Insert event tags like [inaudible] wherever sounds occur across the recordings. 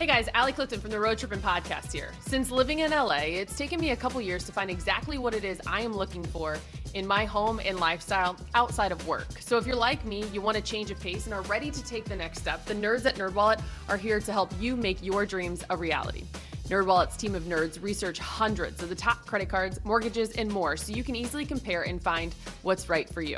Hey guys, Allie Clifton from the Road Trippin' Podcast here. Since living in LA, it's taken me a couple years to find exactly what it is I am looking for in my home and lifestyle outside of work. So if you're like me, you want to change of pace and are ready to take the next step, the nerds at NerdWallet are here to help you make your dreams a reality. NerdWallet's team of nerds research hundreds of the top credit cards, mortgages, and more so you can easily compare and find what's right for you.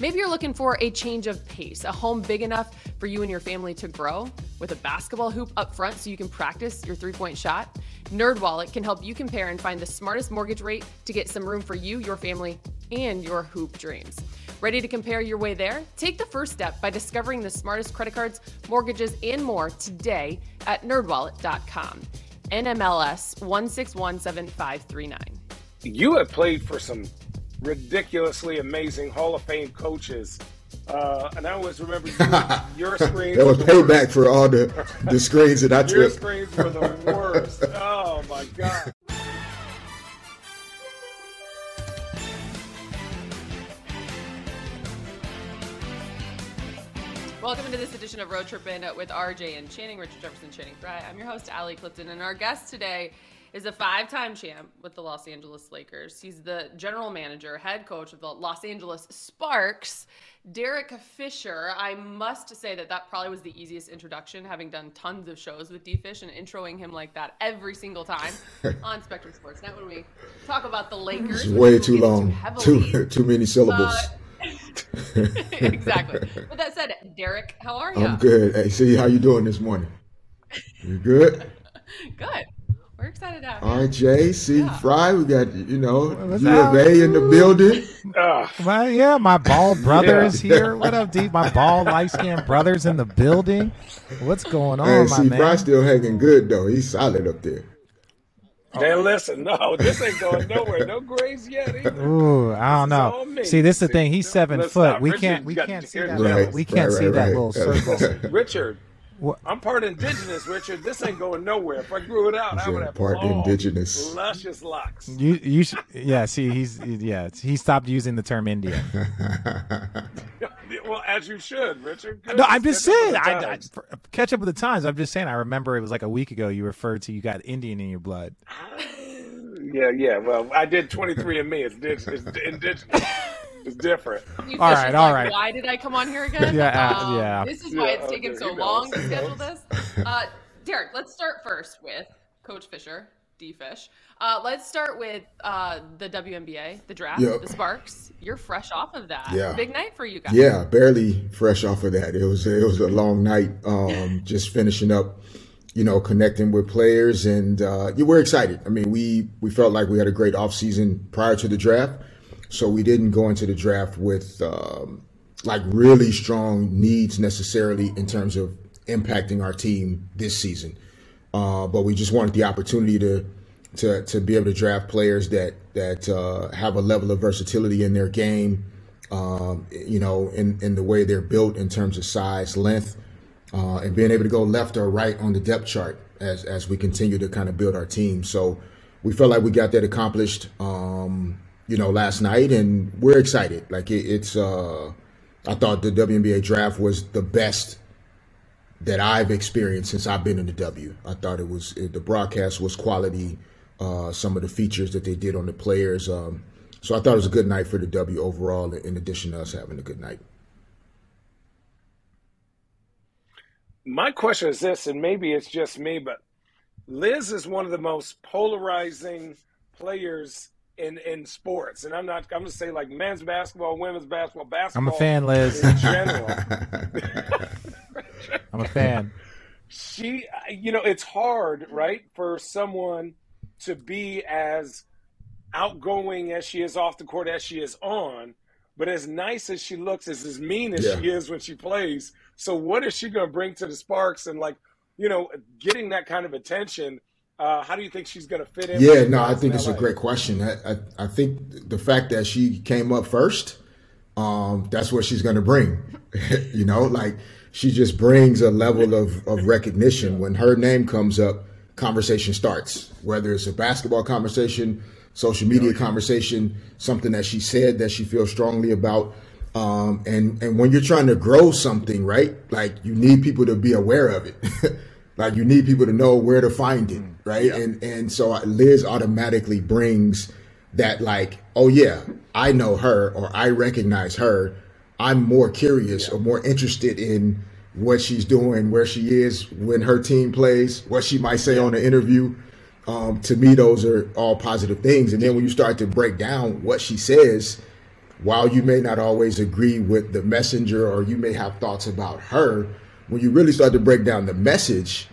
Maybe you're looking for a change of pace, a home big enough for you and your family to grow with a basketball hoop up front so you can practice your three-point shot. NerdWallet can help you compare and find the smartest mortgage rate to get some room for you, your family, and your hoop dreams. Ready to compare your way there? Take the first step by discovering the smartest credit cards, mortgages, and more today at nerdwallet.com. NMLS 1617539. You have played for some ridiculously amazing Hall of Fame coaches. Uh, and I always remember [laughs] you, your screens. that was payback worst. for all the, the screens that I took. Your screens were the worst. oh my god. Welcome to this edition of Road Trippin' with RJ and Channing, Richard Jefferson, Channing Frye. I'm your host, Allie Clifton, and our guest today is a five-time champ with the Los Angeles Lakers. He's the general manager, head coach of the Los Angeles Sparks. Derek Fisher. I must say that that probably was the easiest introduction, having done tons of shows with D Fish and introing him like that every single time [laughs] on Spectrum Sports Net when we talk about the Lakers. It's way too long. Too, too, [laughs] too many syllables. Uh, [laughs] exactly. With that said, Derek, how are you? I'm good. Hey, see how you doing this morning? You good? good. We're excited to have you. RJ, C. Yeah. Frye, we got, you know, What's U of A in the building. Ah. well, yeah, my bald brother yeah. is here. What up, D? My bald, light skinned brother's in the building. What's going on, hey, my C. man? Frye still hanging good, though. He's solid up there. Man, listen, no, this ain't going nowhere. No grays yet. Either. Ooh, I don't know. See, this is the thing. He's seven foot. We can't, we can't see that. Right, we can't right, see right, that little [laughs] circle. Richard, what? I'm part indigenous, Richard. This ain't going nowhere. If I grew it out, I would have part long, indigenous, luscious locks. You, you, should, yeah. See, he's, yeah. He stopped using the term Indian. [laughs] [laughs] well, as you should, Richard. Good. No, I'm just catch saying. I, I, catch up with the times. I'm just saying. I remember it was like a week ago. You referred to you got Indian in your blood. [laughs] yeah, yeah. Well, I did 23 and me. It's, it's indigenous. It's different. all right, all like, right. Why did I come on here again? yeah, uh, um, yeah. This is why yeah, it's taken so long to schedule this. Uh, Derek, let's start first with Coach Fisher, D Fish. Uh, let's start with uh, the WNBA, the draft, yep. the Sparks. You're fresh off of that. Yeah. Big night for you guys. Yeah, barely fresh off of that. It was it was a long night. Um, just finishing up, you know, connecting with players, and uh, yeah, we're excited. I mean, we we felt like we had a great offseason prior to the draft. So we didn't go into the draft with um, like really strong needs necessarily in terms of impacting our team this season. Uh, but we just wanted the opportunity to to to be able to draft players that that uh, have a level of versatility in their game. Um, you know, in in the way they're built in terms of size, length, uh, and being able to go left or right on the depth chart as as we continue to kind of build our team. So we felt like we got that accomplished. Um, you know, last night, and we're excited. Like it, it's, uh, I thought the WNBA draft was the best that I've experienced since I've been in the W. I thought it was it, the broadcast was quality. Uh, some of the features that they did on the players. Um, so I thought it was a good night for the W overall. In addition to us having a good night. My question is this, and maybe it's just me, but Liz is one of the most polarizing players in in sports, and I'm not. I'm gonna say like men's basketball, women's basketball, basketball. I'm a fan, Liz. In general, [laughs] I'm a fan. She, you know, it's hard, right, for someone to be as outgoing as she is off the court as she is on, but as nice as she looks, as as mean as yeah. she is when she plays. So, what is she going to bring to the Sparks? And like, you know, getting that kind of attention uh, how do you think she's going to fit in? Yeah, no, I think it's a great question. I, I, I, think the fact that she came up first, um, that's what she's going to bring. [laughs] you know, like she just brings a level of, of recognition. When her name comes up, conversation starts, whether it's a basketball conversation, social media conversation, something that she said that she feels strongly about. Um, and, and when you're trying to grow something, right? Like you need people to be aware of it. [laughs] Like you need people to know where to find it, right? Yeah. And and so Liz automatically brings that like, oh yeah, I know her or I recognize her. I'm more curious or more interested in what she's doing, where she is when her team plays, what she might say on the interview. Um, to me, those are all positive things. And then when you start to break down what she says, while you may not always agree with the messenger or you may have thoughts about her, when you really start to break down the message,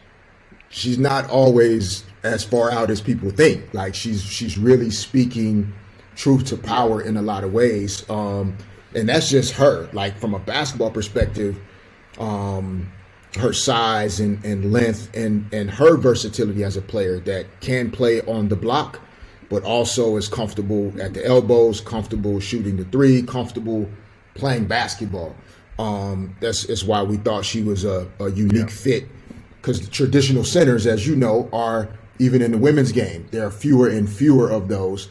she's not always as far out as people think. Like she's she's really speaking truth to power in a lot of ways. Um, and that's just her. Like from a basketball perspective, um, her size and, and length and, and her versatility as a player that can play on the block, but also is comfortable at the elbows, comfortable shooting the three, comfortable playing basketball. Um, that's, that's why we thought she was a, a unique fit because the traditional centers, as you know, are even in the women's game, there are fewer and fewer of those.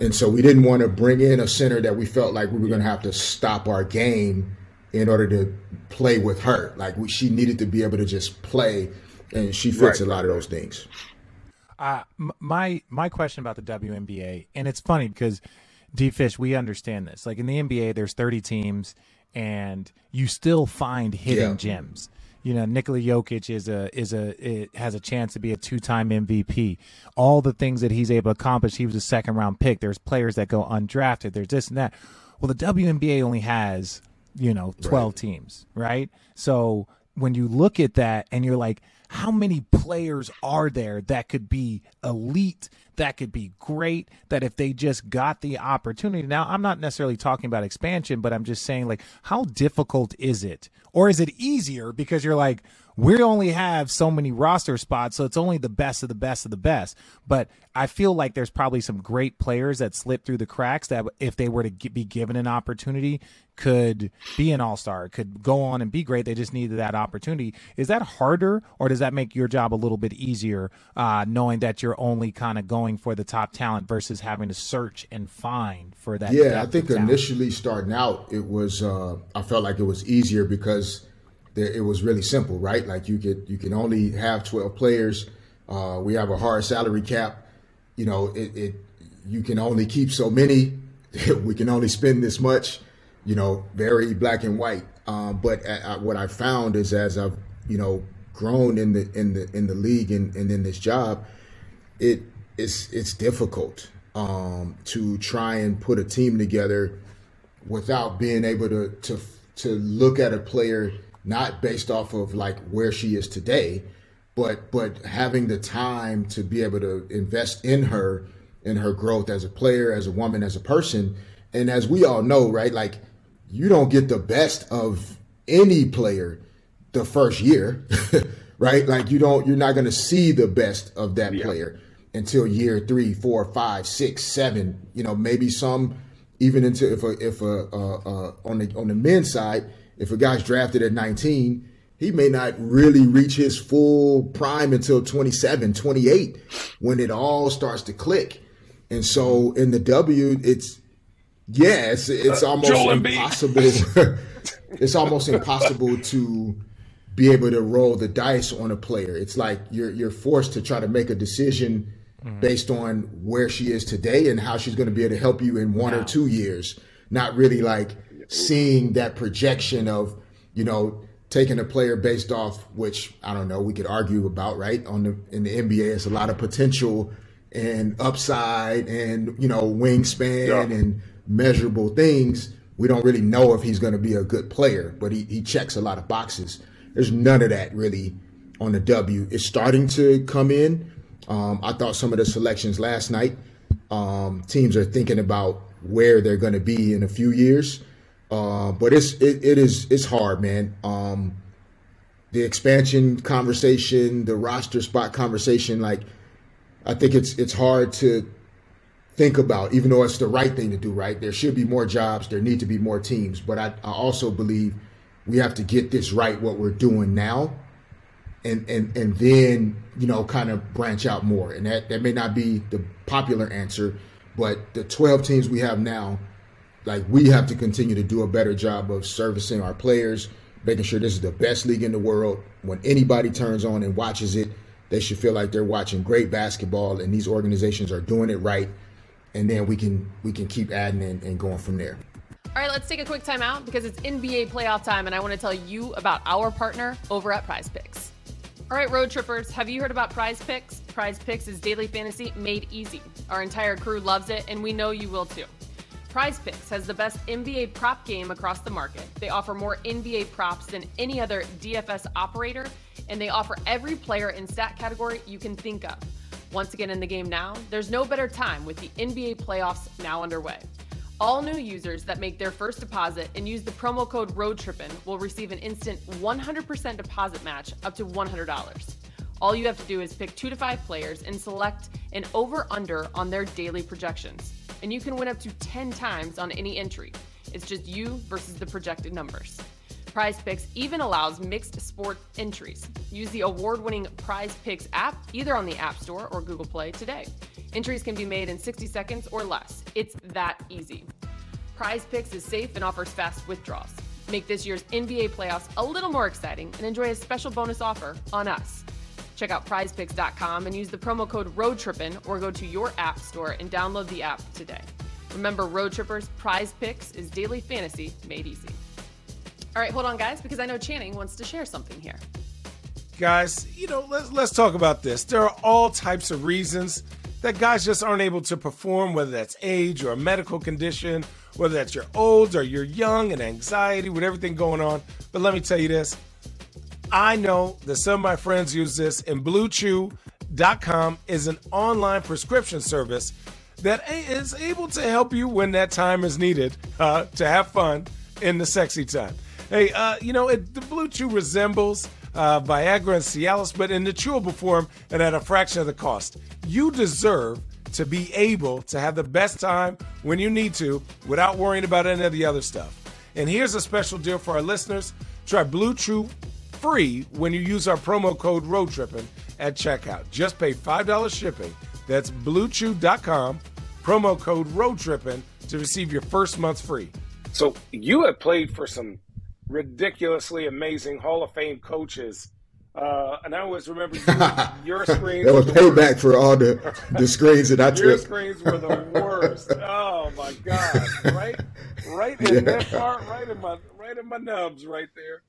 And so we didn't want to bring in a center that we felt like we were going to have to stop our game in order to play with her. Like we, she needed to be able to just play, and she fits Right. a lot of those things. Uh, my my question about the WNBA, and it's funny because D Fish, we understand this. Like in the NBA, there's 30 teams, and you still find hidden Yeah. gems. You know, Nikola Jokic is a is a it has a chance to be a two time MVP. All the things that he's able to accomplish, he was a second round pick. There's players that go undrafted. There's this and that. Well, the WNBA only has you know 12 teams, right? So when you look at that and you're like, how many players are there that could be elite, that could be great, that if they just got the opportunity. Now, I'm not necessarily talking about expansion, but I'm just saying, like, how difficult is it? Or is it easier because you're like, we only have so many roster spots, so it's only the best of the best of the best. But I feel like there's probably some great players that slip through the cracks that, if they were to be given an opportunity, could be an all star, could go on and be great. They just needed that opportunity. Is that harder, or does that make your job a little bit easier, uh, knowing that you're only kind of going for the top talent versus having to search and find for that? Yeah, I think initially starting out, it was uh, I felt like it was easier because there, it was really simple, right? Like you could you can only have twelve players. Uh, we have a hard salary cap. You know, it, it you can only keep so many. [laughs] we can only spend this much. You know, very black and white. Um, but uh, what I found is as I've you know grown in the in the in the league and, and in this job, it it's it's difficult um, to try and put a team together without being able to to to look at a player not based off of like where she is today, but but having the time to be able to invest in her in her growth as a player, as a woman, as a person, and as we all know, right? Like you don't get the best of any player the first year, [laughs] right? Like you don't, you're not going to see the best of that player until year three, four, five, six, seven. You know, maybe some even into if a if a uh, uh, on the on the men's side, if a guy's drafted at 19, he may not really reach his full prime until 27, 28, when it all starts to click. And so in the W, it's yeah, it's it's uh, almost Joel impossible. [laughs] it's almost impossible to be able to roll the dice on a player. It's like you're you're forced to try to make a decision mm-hmm. based on where she is today and how she's going to be able to help you in one or two years. Not really like seeing that projection of you know taking a player based off which I don't know we could argue about right on the in the NBA. It's a lot of potential and upside and you know wingspan Yeah. and measurable things. We don't really know if he's going to be a good player, but he, he checks a lot of boxes. There's none of that really on the W. It's starting to come in. Um, I thought some of the selections last night, um, teams are thinking about where they're going to be in a few years. Uh, but it's it, it is it's hard, man. Um, the expansion conversation, the roster spot conversation, like I think it's it's hard to think about, even though it's the right thing to do, right? There should be more jobs, there need to be more teams. But I, I also believe we have to get this right, what we're doing now, and and and then, you know, kind of branch out more. And that, that may not be the popular answer, but the 12 teams we have now, like we have to continue to do a better job of servicing our players, making sure this is the best league in the world. When anybody turns on and watches it, they should feel like they're watching great basketball, and these organizations are doing it right. And then we can we can keep adding and, and going from there. All right, let's take a quick time out because it's NBA playoff time, and I want to tell you about our partner over at Prize Picks. All right, road trippers, have you heard about Prize Picks? Prize Picks is daily fantasy made easy. Our entire crew loves it, and we know you will too. Prize Picks has the best NBA prop game across the market. They offer more NBA props than any other DFS operator, and they offer every player in stat category you can think of. Once again in the game now, there's no better time with the NBA playoffs now underway. All new users that make their first deposit and use the promo code ROADTRIPPIN will receive an instant 100% deposit match up to $100. All you have to do is pick two to five players and select an over under on their daily projections and you can win up to 10 times on any entry. It's just you versus the projected numbers. Prize Picks even allows mixed sport entries. Use the award winning Prize Picks app either on the App Store or Google Play today. Entries can be made in 60 seconds or less. It's that easy. Prize Picks is safe and offers fast withdrawals. Make this year's NBA playoffs a little more exciting and enjoy a special bonus offer on us. Check out prizepicks.com and use the promo code ROADTRIPPIN or go to your app store and download the app today. Remember, Road Trippers, Prize Picks is daily fantasy made easy. All right, hold on, guys, because I know Channing wants to share something here. Guys, you know, let's, let's talk about this. There are all types of reasons that guys just aren't able to perform, whether that's age or a medical condition, whether that's you're old or you're young and anxiety with everything going on. But let me tell you this I know that some of my friends use this, and BlueChew.com is an online prescription service that is able to help you when that time is needed uh, to have fun in the sexy time. Hey, uh, you know, it, the Blue Chew resembles uh, Viagra and Cialis, but in the chewable form and at a fraction of the cost. You deserve to be able to have the best time when you need to without worrying about any of the other stuff. And here's a special deal for our listeners. Try Blue Chew free when you use our promo code ROADTRIPPIN at checkout. Just pay $5 shipping. That's bluechew.com, promo code ROADTRIPPIN to receive your first month free. So you have played for some ridiculously amazing Hall of Fame coaches. Uh, and I always remember you, [laughs] your screens. that was payback for all the the screens that I [laughs] took. Your screens were the worst. oh my god! Right, right in [laughs] yeah. that part, right in my, right in my nubs, right there.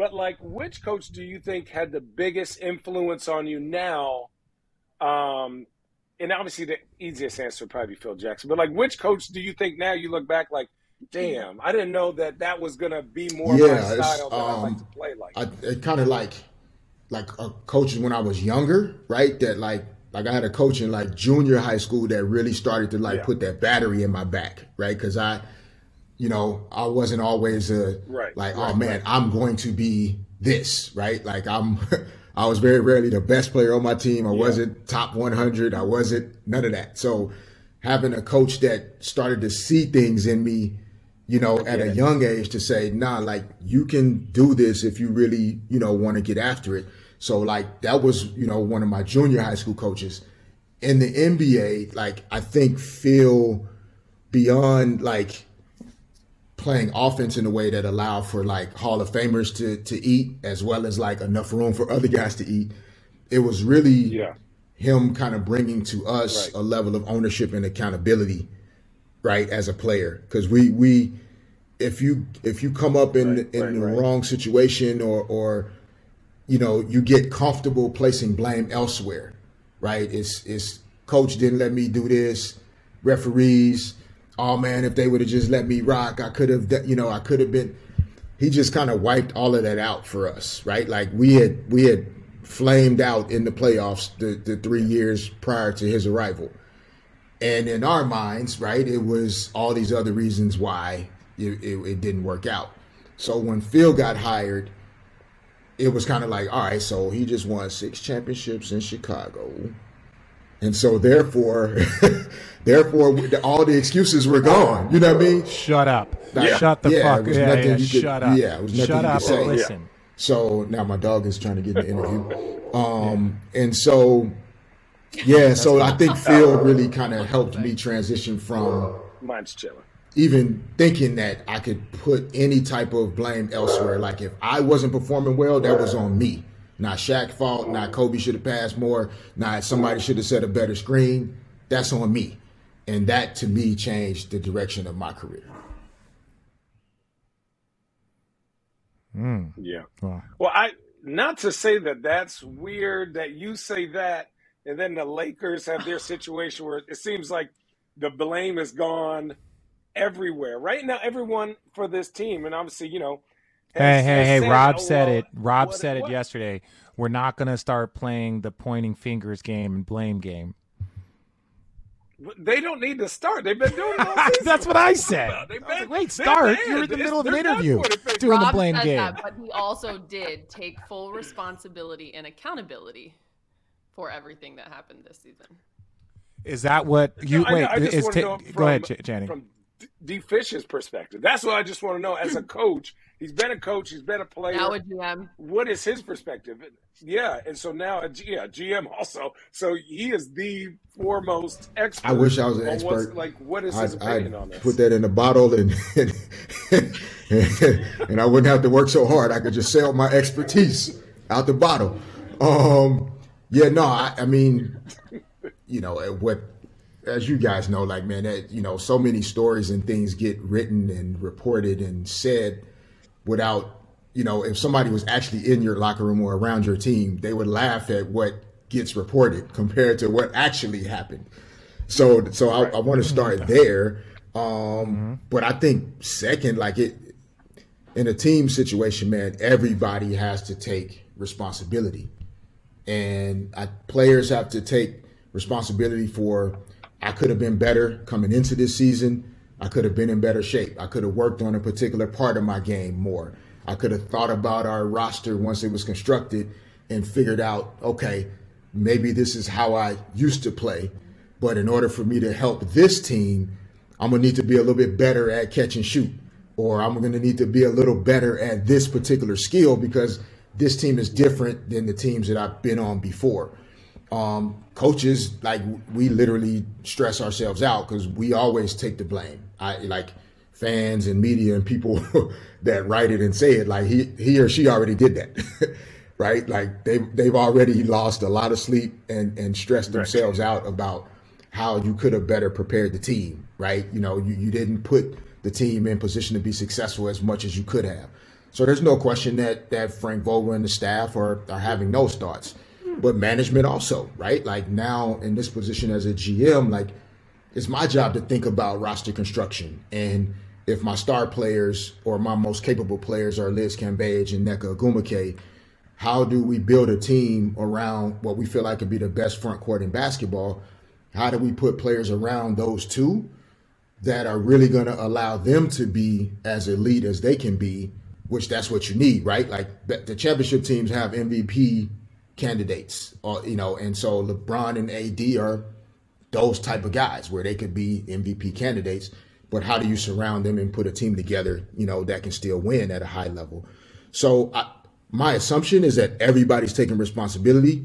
But like, which coach do you think had the biggest influence on you now? Um, and obviously, the easiest answer would probably be Phil Jackson. But like, which coach do you think now you look back like, damn, I didn't know that that was gonna be more yeah, my style that um, I like to play like. I, it kind of like, like a coaches when I was younger, right? That like like I had a coach in like junior high school that really started to like yeah. put that battery in my back, right? Because I you know, I wasn't always a right, like, oh right, oh man, right. I'm going to be this, right? Like I'm [laughs] I was very rarely the best player on my team. I yeah. wasn't top 100. I wasn't none of that. So having a coach that started to see things in me, you know, at a young age to say, nah, like you can do this if you really, you know, want to get after it. So like that was, you know, one of my junior high school coaches. In the NBA, like I think Phil beyond like playing offense in a way that allowed for like Hall of Famers to to eat as well as like enough room for other guys to eat. It was really yeah. him kind of bringing to us right. a level of ownership and accountability, right, as a player. Because we we if you if you come up in right, in right, the wrong situation or or you know you get comfortable placing blame elsewhere, right? It's it's coach didn't let me do this, referees oh man, if they would have just let me rock, I could have, you know, I could have been. He just kind of wiped all of that out for us, right? Like we had we had flamed out in the playoffs the, the three years prior to his arrival, and in our minds, right, it was all these other reasons why it, it, it didn't work out. So when Phil got hired, it was kind of like, all right, so he just won six championships in Chicago and so therefore, [laughs] therefore, all the excuses were gone. You know what I mean? Shut up. yeah. Shut the yeah, fuck. Yeah, yeah, could, shut up. Yeah, it was nothing Shut you up could say. listen. So now my dog is trying to get an [laughs] interview. Um, and so, yeah, so I think Phil really kind of helped me transition from mine's chilling. even thinking that I could put any type of blame elsewhere. Like if I wasn't performing well, that was on me. Not Shaq's fault. Not Kobe should have passed more. Not somebody should have set a better screen. That's on me. And that to me changed the direction of my career. Mm. Yeah. Wow. Well, I not to say that that's weird that you say that, and then the Lakers have their situation where it seems like the blame is gone everywhere right now. Everyone for this team, and obviously, you know. Has, hey, hey, hey! Said, Rob oh, said oh, it. Rob what, said what? it yesterday. We're not going to start playing the pointing fingers game and blame game. They don't need to start. They've been doing it [laughs] That's what I said. Been, I like, Wait, start. You're in the middle of an interview doing Rob the blame game. That, but he also did take full responsibility and accountability for everything that happened this season. Is that what you no, wait? I, I is t- from, go ahead, Channing. From D Fish's perspective, that's what I just want to know. As a [clears throat] coach, he's been a coach, he's been a player. Now a GM. What is his perspective? Yeah, and so now, yeah, GM also. So he is the foremost expert. I wish I was an expert. Like, what is his I'd, opinion I'd on this? Put that in a bottle, and and, and I wouldn't have to work so hard. I could just sell my expertise out the bottle. Um, yeah, no, I, I mean, you know what as you guys know, like man, that, you know, so many stories and things get written and reported and said without, you know, if somebody was actually in your locker room or around your team, they would laugh at what gets reported compared to what actually happened. So, so I, I want to start there. Um, mm-hmm. But I think second, like it in a team situation, man, everybody has to take responsibility, and I, players have to take responsibility for I could have been better coming into this season. I could have been in better shape. I could have worked on a particular part of my game more. I could have thought about our roster once it was constructed and figured out, okay, maybe this is how I used to play. But in order for me to help this team, I'm going to need to be a little bit better at catch and shoot, or I'm going to need to be a little better at this particular skill because this team is different than the teams that I've been on before um, coaches like we literally stress ourselves out because we always take the blame. I like fans and media and people [laughs] that write it and say it like he he or she already did that. [laughs] right? Like they they've already lost a lot of sleep and and stressed themselves right. out about how you could have better prepared the team, right? You know, you, you didn't put the team in position to be successful as much as you could have. So there's no question that that Frank Vogel and the staff are are having those thoughts but management also, right? Like now in this position as a GM, like it's my job to think about roster construction. And if my star players or my most capable players are Liz Cambage and Nneka Ogwumike, how do we build a team around what we feel like could be the best front court in basketball? How do we put players around those two that are really going to allow them to be as elite as they can be, which that's what you need, right? Like the championship teams have MVP candidates, or you know, and so LeBron and AD are those type of guys where they could be MVP candidates. But how do you surround them and put a team together, you know, that can still win at a high level? So I, my assumption is that everybody's taking responsibility,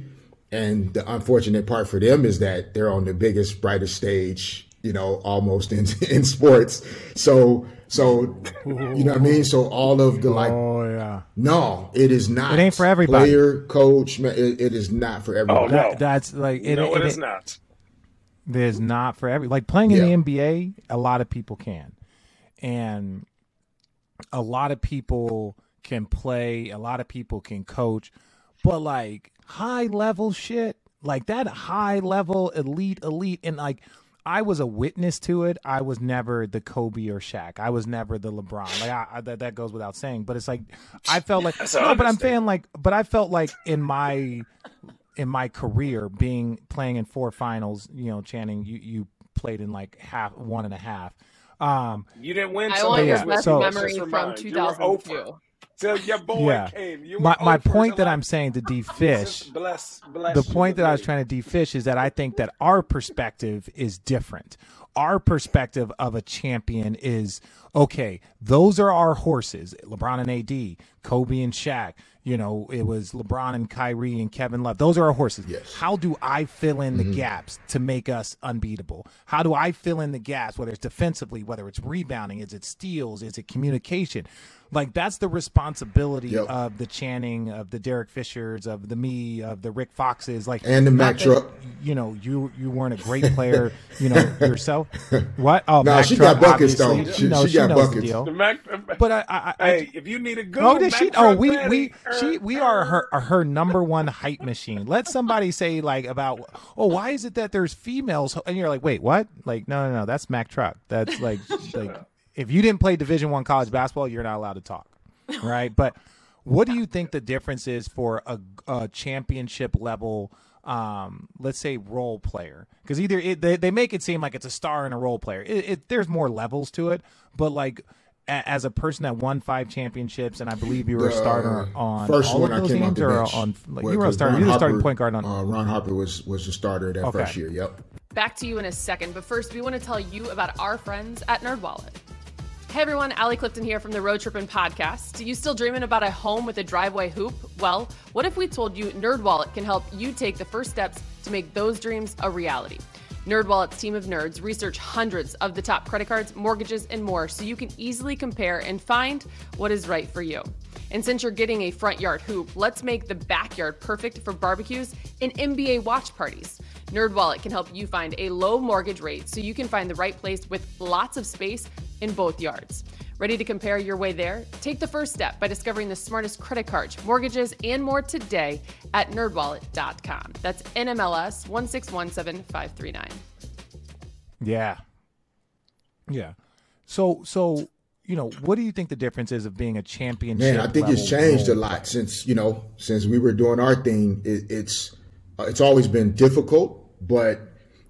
and the unfortunate part for them is that they're on the biggest, brightest stage, you know, almost in [laughs] in sports. So so you know what I mean. So all of the like, oh yeah, no, it is not. It ain't for everybody. Player, coach, it, it is not for oh, everybody. Oh, no. That, that's like it, no, it, it is not. There's not for every like playing in yeah. the NBA. A lot of people can, and a lot of people can play. A lot of people can coach, but like high level shit, like that high level elite elite, and like I was a witness to it. I was never the Kobe or Shaq. I was never the LeBron. Like I, I, that, that goes without saying. But it's like I felt like no, but I'm saying like, but I felt like in my in my career being playing in four finals. You know, Channing, you you played in like half one and a half. Um, you didn't win. I want your best so, memory from 2002 till your boy yeah. came. You my my point that I'm saying to D Fish, bless, bless the point that I was trying to defish is that I think that our perspective is different. our perspective of a champion is okay, those are our horses LeBron and AD, Kobe and Shaq. You know, it was LeBron and Kyrie and Kevin Love. Those are our horses. Yes. How do I fill in the mm-hmm. gaps to make us unbeatable? How do I fill in the gaps, whether it's defensively, whether it's rebounding, is it steals, is it communication? Like that's the responsibility yep. of the Channing, of the Derek Fishers, of the me, of the Rick Foxes, like and the Mac Truck. You know, you you weren't a great player, [laughs] you know yourself. What? Oh, no, Mac she Truck, got buckets though. She, no, she, she got buckets. The deal. The Mac, uh, but I, I, I, hey, if you need a good, oh, Mac she, oh, we we uh, she we are her her number one hype machine. Let somebody say like about oh, why is it that there's females? And you're like, wait, what? Like, no, no, no, that's Mac Truck. That's like [laughs] like if you didn't play Division One college basketball, you're not allowed to talk [laughs] right? But what do you think the difference is for a, a championship level? Um, let's say role player because either it, they, they make it seem like it's a star and a role player it, it, there's more levels to it but like a, as a person that won five championships and i believe you were the, a starter on first all one of those I came games or bench. on like, you were a starter you were a starting point guard on uh, ron harper was was the starter that okay. first year yep back to you in a second but first we want to tell you about our friends at nerdwallet Hey everyone, Allie Clifton here from the Road Trippin' Podcast. You still dreaming about a home with a driveway hoop? Well, what if we told you NerdWallet can help you take the first steps to make those dreams a reality? NerdWallet's team of nerds research hundreds of the top credit cards, mortgages, and more so you can easily compare and find what is right for you. And since you're getting a front yard hoop, let's make the backyard perfect for barbecues and NBA watch parties. NerdWallet can help you find a low mortgage rate so you can find the right place with lots of space in both yards. Ready to compare your way there? Take the first step by discovering the smartest credit cards, mortgages, and more today at nerdwallet.com. That's NMLS 1617539. Yeah. Yeah. So so you know, what do you think the difference is of being a championship? Man, I think it's changed a lot since you know since we were doing our thing. It, it's uh, it's always been difficult, but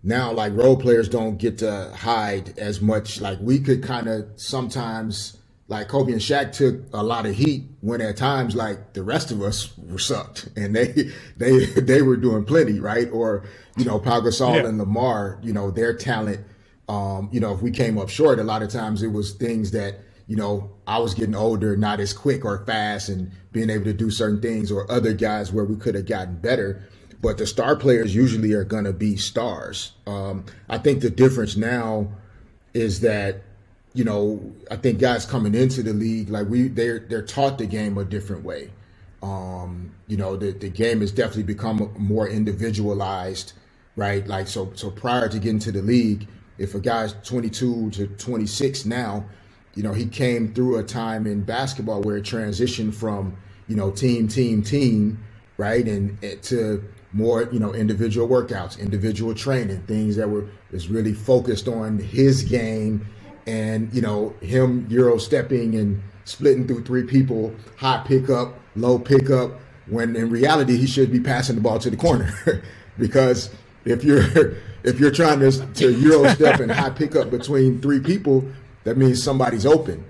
now like role players don't get to hide as much. Like we could kind of sometimes like Kobe and Shaq took a lot of heat when at times like the rest of us were sucked and they [laughs] they they were doing plenty, right? Or you know, Pau Gasol yeah. and Lamar, you know, their talent. Um, you know, if we came up short, a lot of times it was things that you know I was getting older, not as quick or fast, and being able to do certain things, or other guys where we could have gotten better but the star players usually are going to be stars. Um, I think the difference now is that you know I think guys coming into the league like we they're they're taught the game a different way. Um, you know the the game has definitely become more individualized, right? Like so so prior to getting to the league, if a guy's 22 to 26 now, you know he came through a time in basketball where it transitioned from you know team team team right and, and to more, you know, individual workouts, individual training, things that were is really focused on his game and, you know, him euro stepping and splitting through three people, high pickup, low pickup, when in reality he should be passing the ball to the corner. [laughs] because if you're [laughs] if you're trying to, to euro [laughs] step and high pickup between three people, that means somebody's open.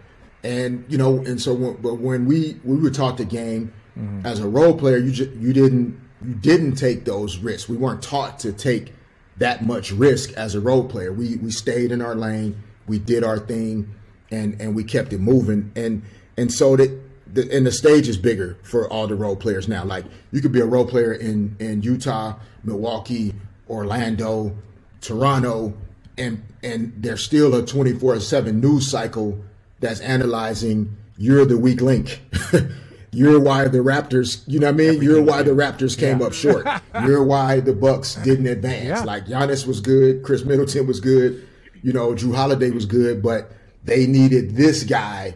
And you know, and so when, but when we we were taught the game mm-hmm. as a role player, you just, you didn't you didn't take those risks. We weren't taught to take that much risk as a role player. We we stayed in our lane, we did our thing, and and we kept it moving. And and so that the, and the stage is bigger for all the role players now. Like you could be a role player in in Utah, Milwaukee, Orlando, Toronto, and and there's still a 24/7 news cycle that's analyzing you're the weak link. [laughs] You're why the Raptors, you know what I mean? Everything You're why the Raptors came yeah. up short. [laughs] You're why the Bucks didn't advance. Yeah. Like Giannis was good, Khris Middleton was good, you know, Jrue Holiday was good, but they needed this guy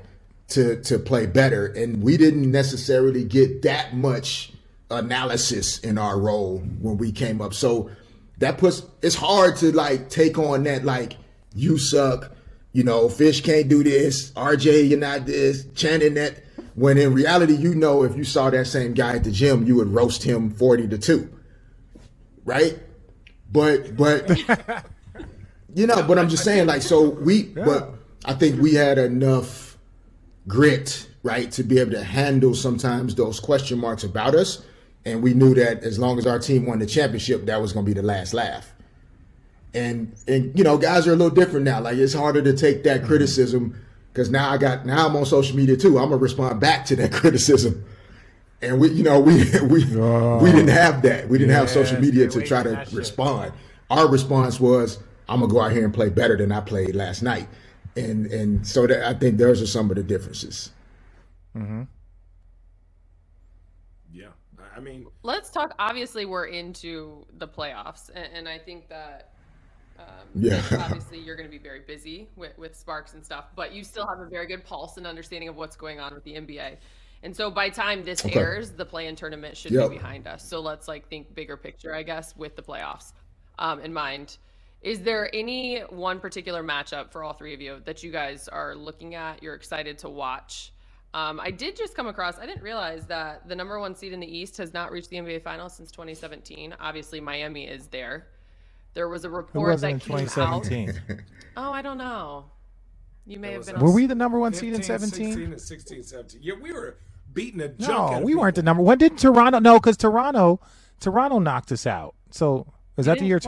to to play better. And we didn't necessarily get that much analysis in our role when we came up. So that puts it's hard to like take on that like you suck, you know, Fish can't do this, RJ, you're not this, Channing that when in reality, you know, if you saw that same guy at the gym, you would roast him 40 to 2. Right? But, but, [laughs] you know, but I'm just saying, like, so we, yeah. but I think we had enough grit, right, to be able to handle sometimes those question marks about us. And we knew that as long as our team won the championship, that was going to be the last laugh. And and you know, guys are a little different now. Like it's harder to take that mm-hmm. criticism because now I got now I'm on social media too. I'm gonna respond back to that [laughs] criticism. And we, you know, we [laughs] we we didn't have that. We didn't have social media to try to from that shit. respond. Our response was, "I'm gonna go out here and play better than I played last night." And and so that I think those are some of the differences. Hmm. Yeah, I- I mean, Let's talk. Obviously, we're into the playoffs, and, and I think that um, Yeah. [laughs] obviously you're going to be very busy with, with Sparks and stuff, but you still have a very good pulse and understanding of what's going on with the NBA. And so by time this Okay. airs, the play-in tournament should Yep. be behind us. So let's like think bigger picture, I guess, with the playoffs um, in mind. Is there any one particular matchup for all three of you that you guys are looking at? You're excited to watch? Um, I did just come across. I didn't realize that the number one seed in the East has not reached the NBA Finals since 2017. Obviously, Miami is there. There was a report was that in came out. 2017? Oh, I don't know. You may have been. us. on- Were we the number one seed in 17? 16, and 16, 17. Yeah, we were beating a junk No, out of we weren't the people. number. When did Toronto? No, because Toronto, Toronto knocked us out. So was that the didn't year